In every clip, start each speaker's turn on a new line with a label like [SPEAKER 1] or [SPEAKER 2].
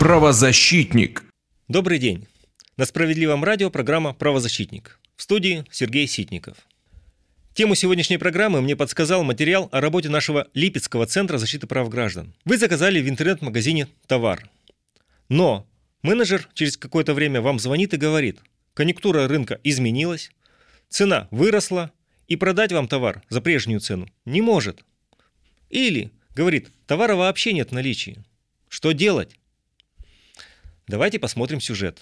[SPEAKER 1] Правозащитник.
[SPEAKER 2] Добрый день. На Справедливом радио программа «Правозащитник». В студии Сергей Ситников. Тему сегодняшней программы мне подсказал материал о работе нашего Липецкого центра защиты прав граждан. Вы заказали в интернет-магазине товар. Но менеджер через какое-то время вам звонит и говорит, конъюнктура рынка изменилась, цена выросла, и продать вам товар за прежнюю цену не может. Или говорит, товара вообще нет в наличии. Что делать? Давайте посмотрим сюжет.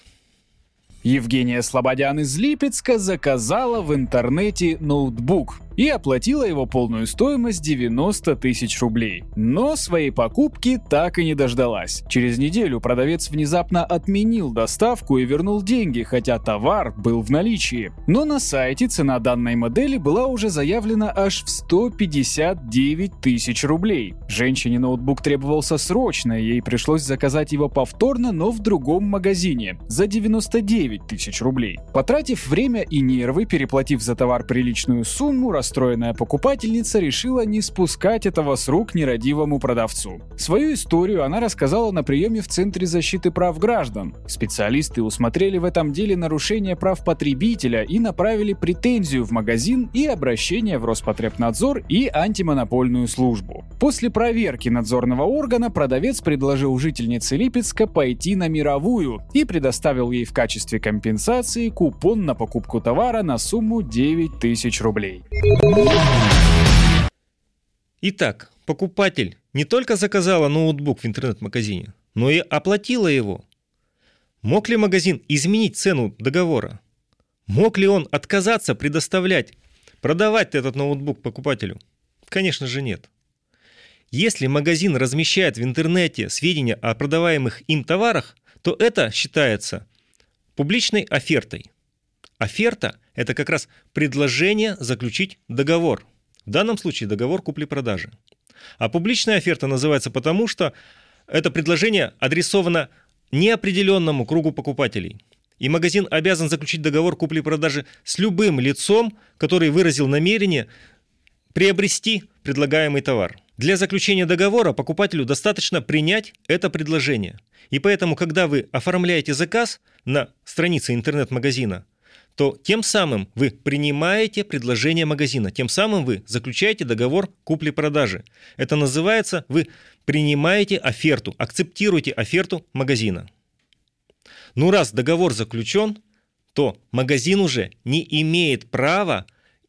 [SPEAKER 3] Евгения Слободян из Липецка заказала в интернете ноутбук и оплатила его полную стоимость 90 тысяч рублей. Но своей покупки так и не дождалась. Через неделю продавец внезапно отменил доставку и вернул деньги, хотя товар был в наличии. Но на сайте цена данной модели была уже заявлена аж в 159 тысяч рублей. Женщине ноутбук требовался срочно, ей пришлось заказать его повторно, но в другом магазине за 99 тысяч рублей. Потратив время и нервы, переплатив за товар приличную сумму, расстроенная покупательница решила не спускать этого с рук нерадивому продавцу. Свою историю она рассказала на приеме в Центре защиты прав граждан. Специалисты усмотрели в этом деле нарушение прав потребителя и направили претензию в магазин и обращение в Роспотребнадзор и антимонопольную службу. После проверки надзорного органа продавец предложил жительнице Липецка пойти на мировую и предоставил ей в качестве компенсации купон на покупку товара на сумму 9 тысяч рублей.
[SPEAKER 2] Итак, покупатель не только заказала ноутбук в интернет-магазине, но и оплатила его. Мог ли магазин изменить цену договора? Мог ли он отказаться предоставлять, продавать этот ноутбук покупателю? Конечно же нет. Если магазин размещает в интернете сведения о продаваемых им товарах, то это считается публичной офертой. Оферта – это как раз предложение заключить договор. В данном случае договор купли-продажи. А публичная оферта называется потому, что это предложение адресовано неопределенному кругу покупателей. И магазин обязан заключить договор купли-продажи с любым лицом, который выразил намерение приобрести предлагаемый товар. Для заключения договора покупателю достаточно принять это предложение. И поэтому, когда вы оформляете заказ на странице интернет-магазина, то тем самым вы принимаете предложение магазина, тем самым вы заключаете договор купли-продажи. Это называется, вы принимаете оферту, акцептируете оферту магазина. Ну раз договор заключен, то магазин уже не имеет права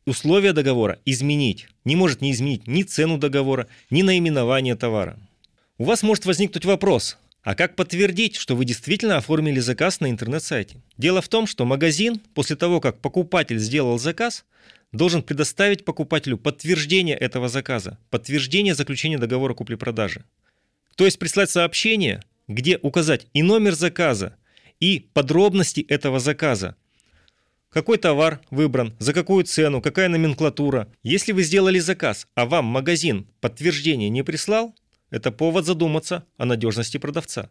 [SPEAKER 2] условия договора изменить. Не может не изменить ни цену договора, ни наименование товара. У вас может возникнуть вопрос, а как подтвердить, что вы действительно оформили заказ на интернет-сайте? Дело в том, что магазин, после того, как покупатель сделал заказ, должен предоставить покупателю подтверждение этого заказа, подтверждение заключения договора купли-продажи. То есть прислать сообщение, где указать и номер заказа, и подробности этого заказа. Какой товар выбран, за какую цену, какая номенклатура. Если вы сделали заказ, а вам магазин подтверждение не прислал, это повод задуматься о надежности продавца.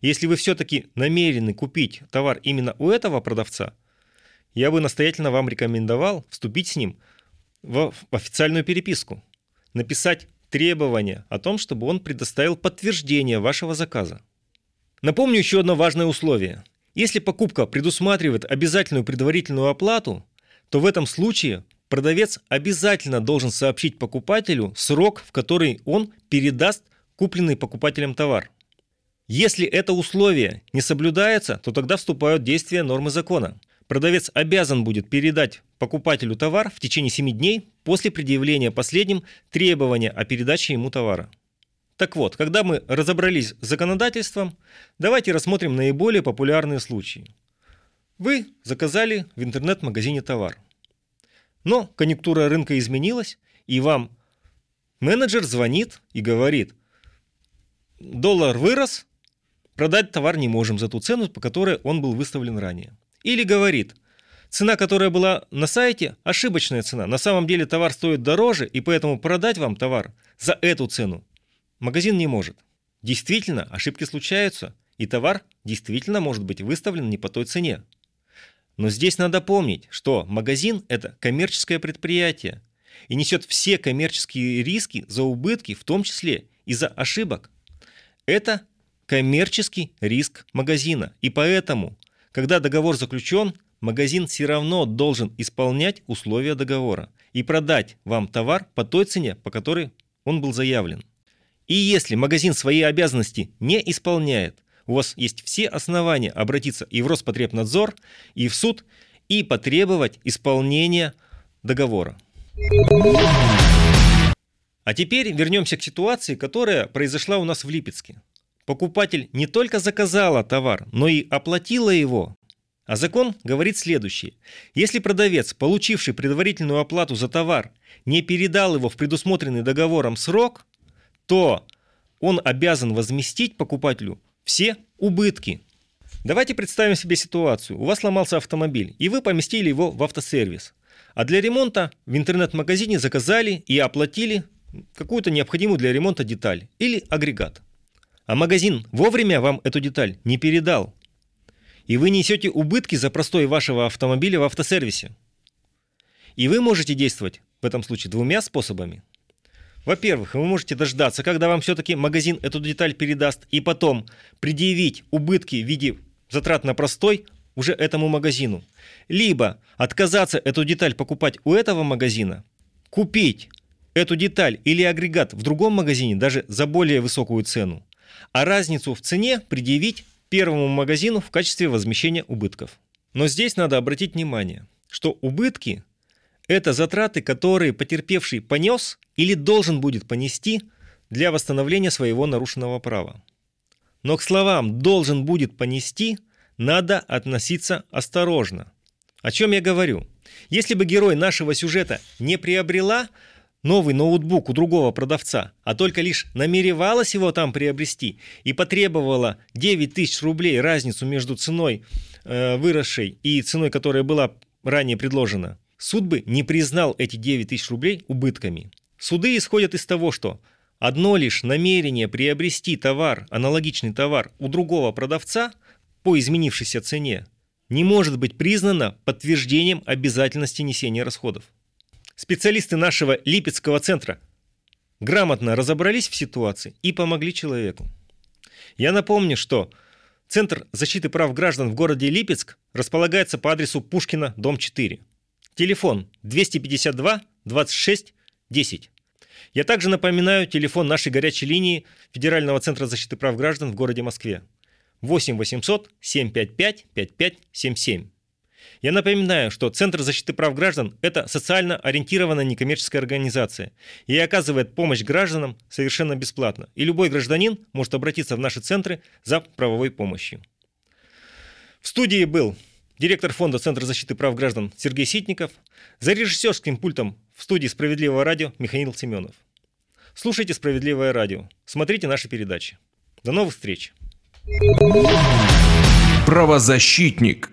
[SPEAKER 2] Если вы все-таки намерены купить товар именно у этого продавца, я бы настоятельно вам рекомендовал вступить с ним в официальную переписку, написать требования о том, чтобы он предоставил подтверждение вашего заказа. Напомню еще одно важное условие. Если покупка предусматривает обязательную предварительную оплату, то в этом случае продавец обязательно должен сообщить покупателю срок, в который он передаст купленный покупателем товар. Если это условие не соблюдается, то тогда вступают в действие нормы закона. Продавец обязан будет передать покупателю товар в течение 7 дней после предъявления последним требования о передаче ему товара. Так вот, когда мы разобрались с законодательством, давайте рассмотрим наиболее популярные случаи. Вы заказали в интернет-магазине товар – но конъюнктура рынка изменилась, и вам менеджер звонит и говорит, доллар вырос, продать товар не можем за ту цену, по которой он был выставлен ранее. Или говорит, цена, которая была на сайте, ошибочная цена. На самом деле товар стоит дороже, и поэтому продать вам товар за эту цену магазин не может. Действительно, ошибки случаются, и товар действительно может быть выставлен не по той цене. Но здесь надо помнить, что магазин – это коммерческое предприятие и несет все коммерческие риски за убытки, в том числе и за ошибок. Это коммерческий риск магазина. И поэтому, когда договор заключен, магазин все равно должен исполнять условия договора и продать вам товар по той цене, по которой он был заявлен. И если магазин свои обязанности не исполняет, у вас есть все основания обратиться и в Роспотребнадзор, и в суд, и потребовать исполнения договора. А теперь вернемся к ситуации, которая произошла у нас в Липецке. Покупатель не только заказала товар, но и оплатила его. А закон говорит следующее. Если продавец, получивший предварительную оплату за товар, не передал его в предусмотренный договором срок, то он обязан возместить покупателю все убытки. Давайте представим себе ситуацию. У вас сломался автомобиль, и вы поместили его в автосервис. А для ремонта в интернет-магазине заказали и оплатили какую-то необходимую для ремонта деталь или агрегат. А магазин вовремя вам эту деталь не передал. И вы несете убытки за простой вашего автомобиля в автосервисе. И вы можете действовать в этом случае двумя способами. Во-первых, вы можете дождаться, когда вам все-таки магазин эту деталь передаст, и потом предъявить убытки в виде затрат на простой уже этому магазину. Либо отказаться эту деталь покупать у этого магазина, купить эту деталь или агрегат в другом магазине даже за более высокую цену, а разницу в цене предъявить первому магазину в качестве возмещения убытков. Но здесь надо обратить внимание, что убытки – это затраты, которые потерпевший понес или должен будет понести для восстановления своего нарушенного права. Но к словам «должен будет понести» надо относиться осторожно. О чем я говорю? Если бы герой нашего сюжета не приобрела новый ноутбук у другого продавца, а только лишь намеревалась его там приобрести и потребовала 9 тысяч рублей разницу между ценой э, выросшей и ценой, которая была ранее предложена, суд бы не признал эти 9 тысяч рублей убытками. Суды исходят из того, что одно лишь намерение приобрести товар, аналогичный товар у другого продавца по изменившейся цене не может быть признано подтверждением обязательности несения расходов. Специалисты нашего Липецкого центра грамотно разобрались в ситуации и помогли человеку. Я напомню, что Центр защиты прав граждан в городе Липецк располагается по адресу Пушкина, дом 4. Телефон 252 26 10. Я также напоминаю телефон нашей горячей линии Федерального центра защиты прав граждан в городе Москве 8 800 755 5577. Я напоминаю, что Центр защиты прав граждан – это социально ориентированная некоммерческая организация и оказывает помощь гражданам совершенно бесплатно. И любой гражданин может обратиться в наши центры за правовой помощью. В студии был директор фонда Центра защиты прав граждан Сергей Ситников, за режиссерским пультом в студии «Справедливого радио» Михаил Семенов. Слушайте «Справедливое радио», смотрите наши передачи. До новых встреч!
[SPEAKER 1] Правозащитник